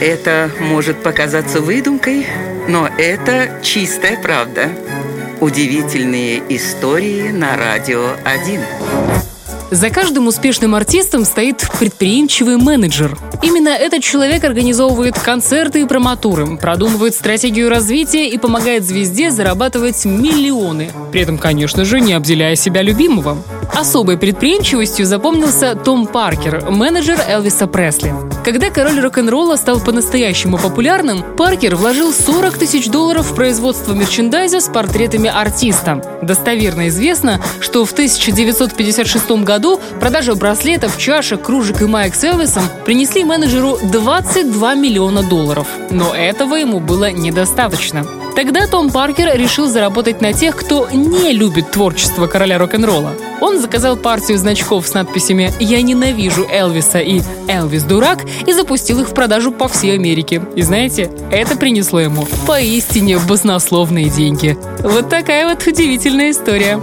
Это может показаться выдумкой, но это чистая правда. Удивительные истории на радио 1. За каждым успешным артистом стоит предприимчивый менеджер. Именно этот человек организовывает концерты и проматуры, продумывает стратегию развития и помогает звезде зарабатывать миллионы. При этом, конечно же, не обделяя себя любимого. Особой предприимчивостью запомнился Том Паркер, менеджер Элвиса Пресли. Когда король рок-н-ролла стал по-настоящему популярным, Паркер вложил 40 тысяч долларов в производство мерчендайза с портретами артиста. Достоверно известно, что в 1956 году продажа браслетов, чашек, кружек и маек с Элвисом принесли менеджеру 22 миллиона долларов. Но этого ему было недостаточно. Тогда Том Паркер решил заработать на тех, кто не любит творчество короля рок-н-ролла. Он заказал партию значков с надписями «Я ненавижу Элвиса» и «Элвис дурак» и запустил их в продажу по всей Америке. И знаете, это принесло ему поистине баснословные деньги. Вот такая вот удивительная история.